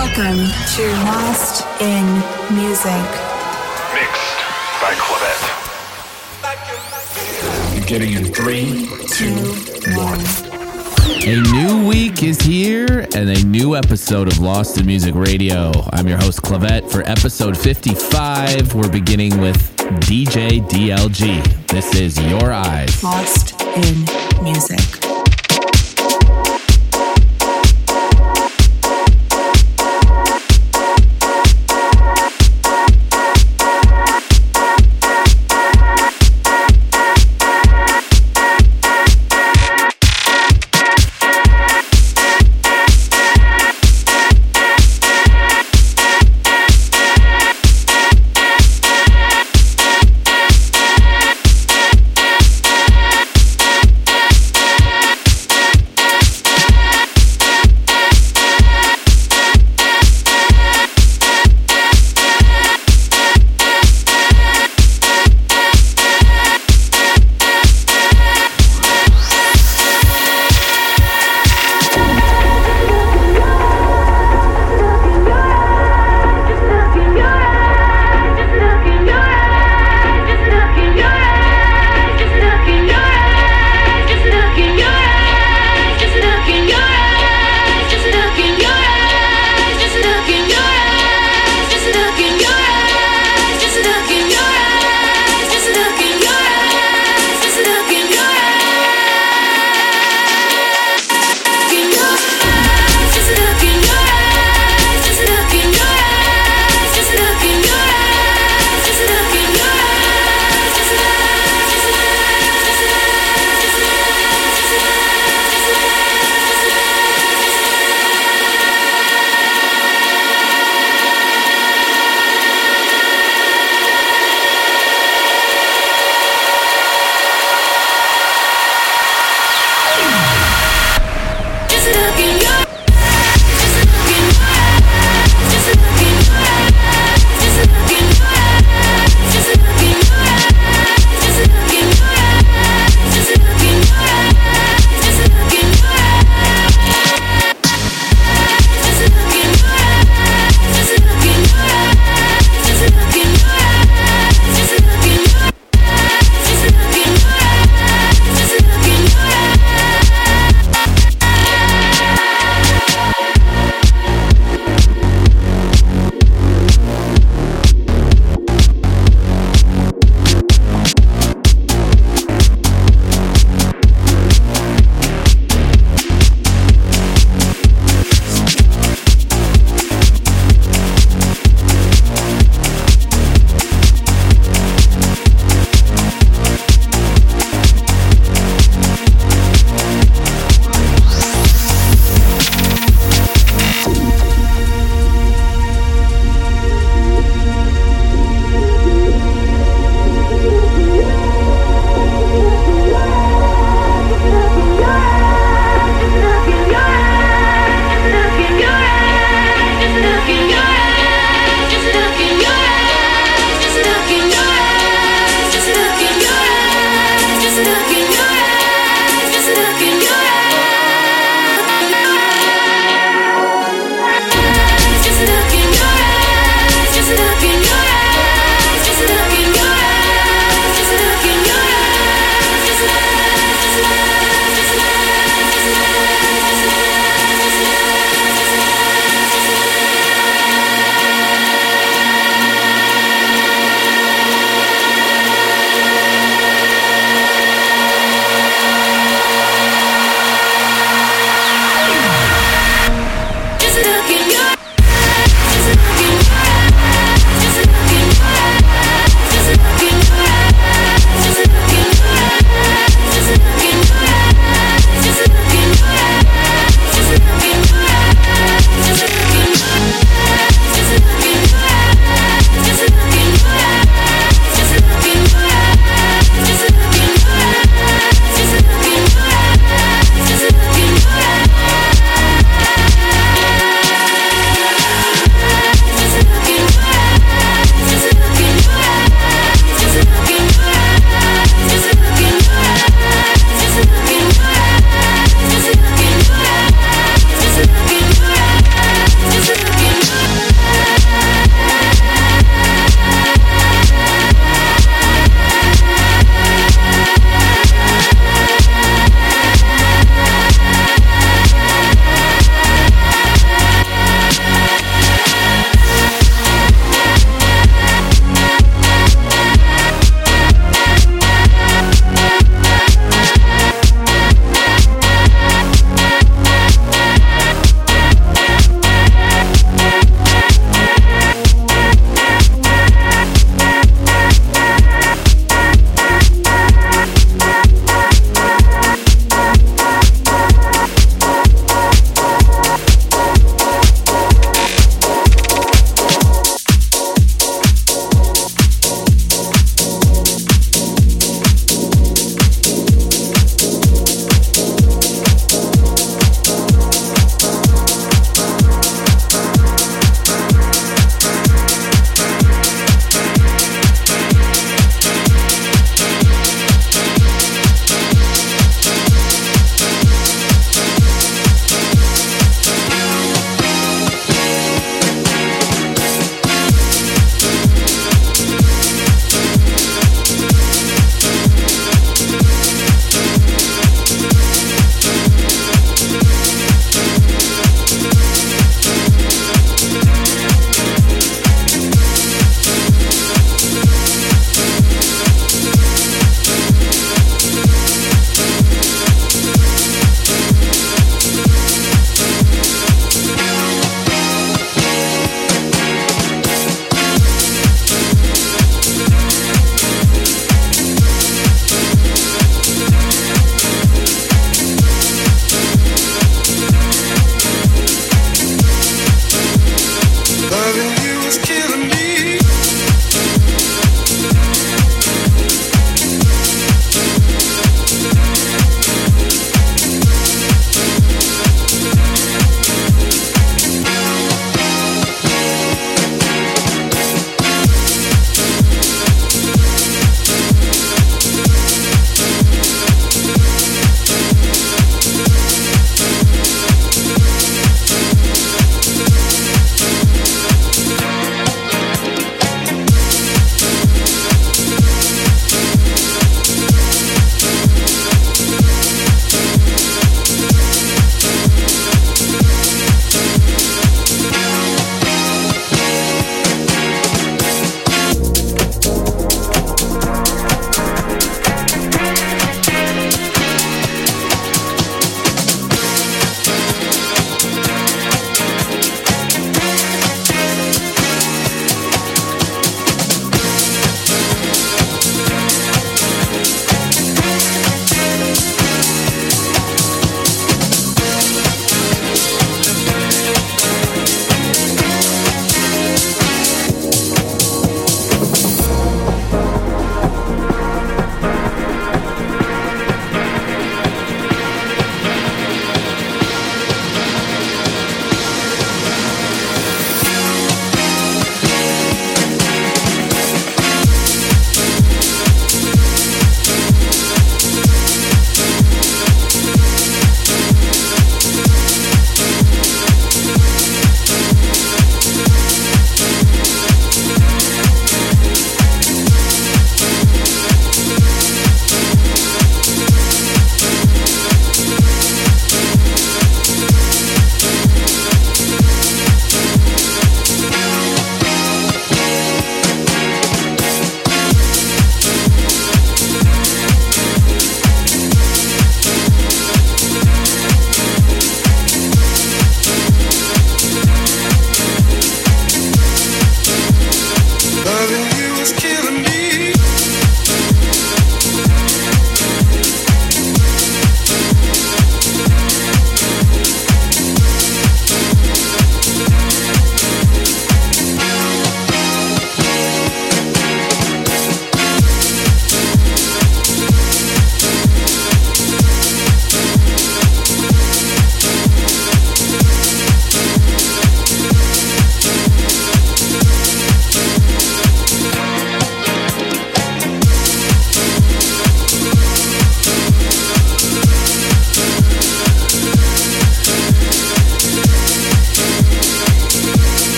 Welcome to Lost in Musique. Mixed by Clavette. Getting in three, two, one. A new week is here and a new episode of Lost in Musique Radio. I'm your host, Clavette. For episode 55, we're beginning with DJ DLG. This is Your Eyes. Lost in Musique.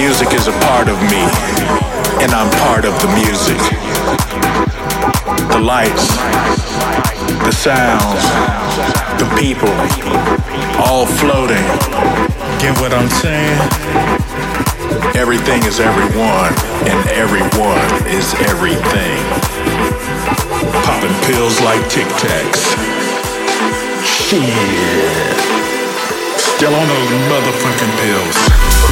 Music is a part of me, and I'm part of the music. The lights, the sounds, the people, all floating. Get what I'm saying? Everything is everyone, and everyone is everything. Popping pills like Tic Tacs. Shit. Still on those motherfucking pills.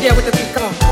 Yeah, with the beat. Come on.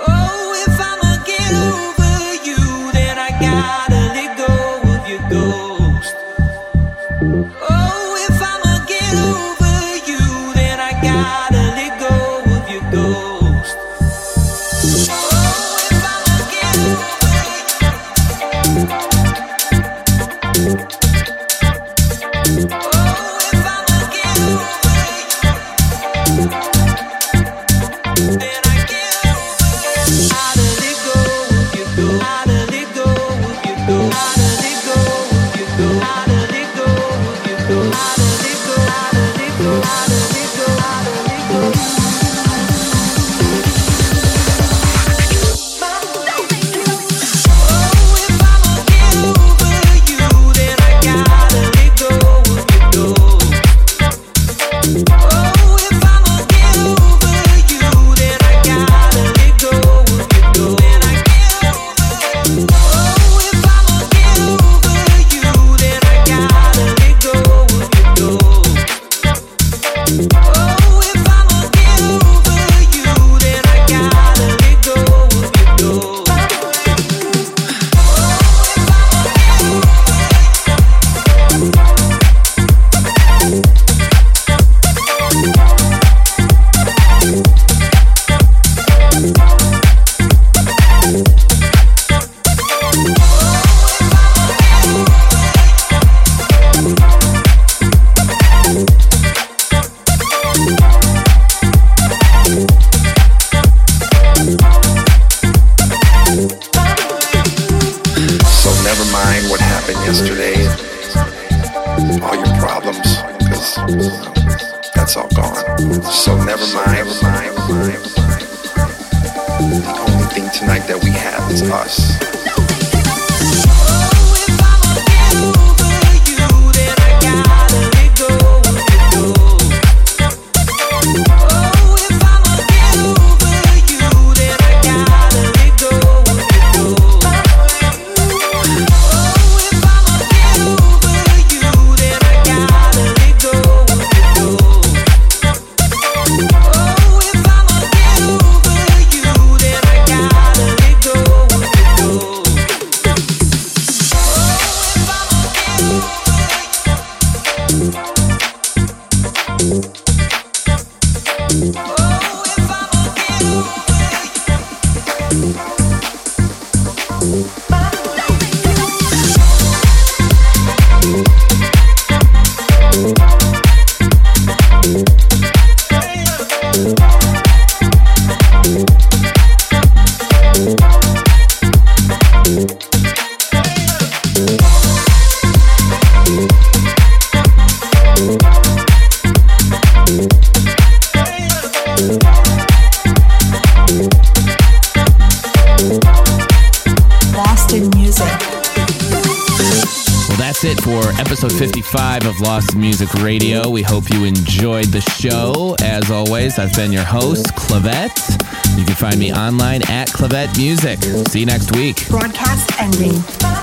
Oh, if I'ma get over you, then I gotta. never mind what happened yesterday, all your problems, because you know, that's all gone. So never mind, never mind, never mind. The only thing tonight that we have is us. Lost Musique Radio. We hope you enjoyed the show. As always, I've been your host, Clavette. You can find me online at Clavette Music. See you next week. Broadcast ending.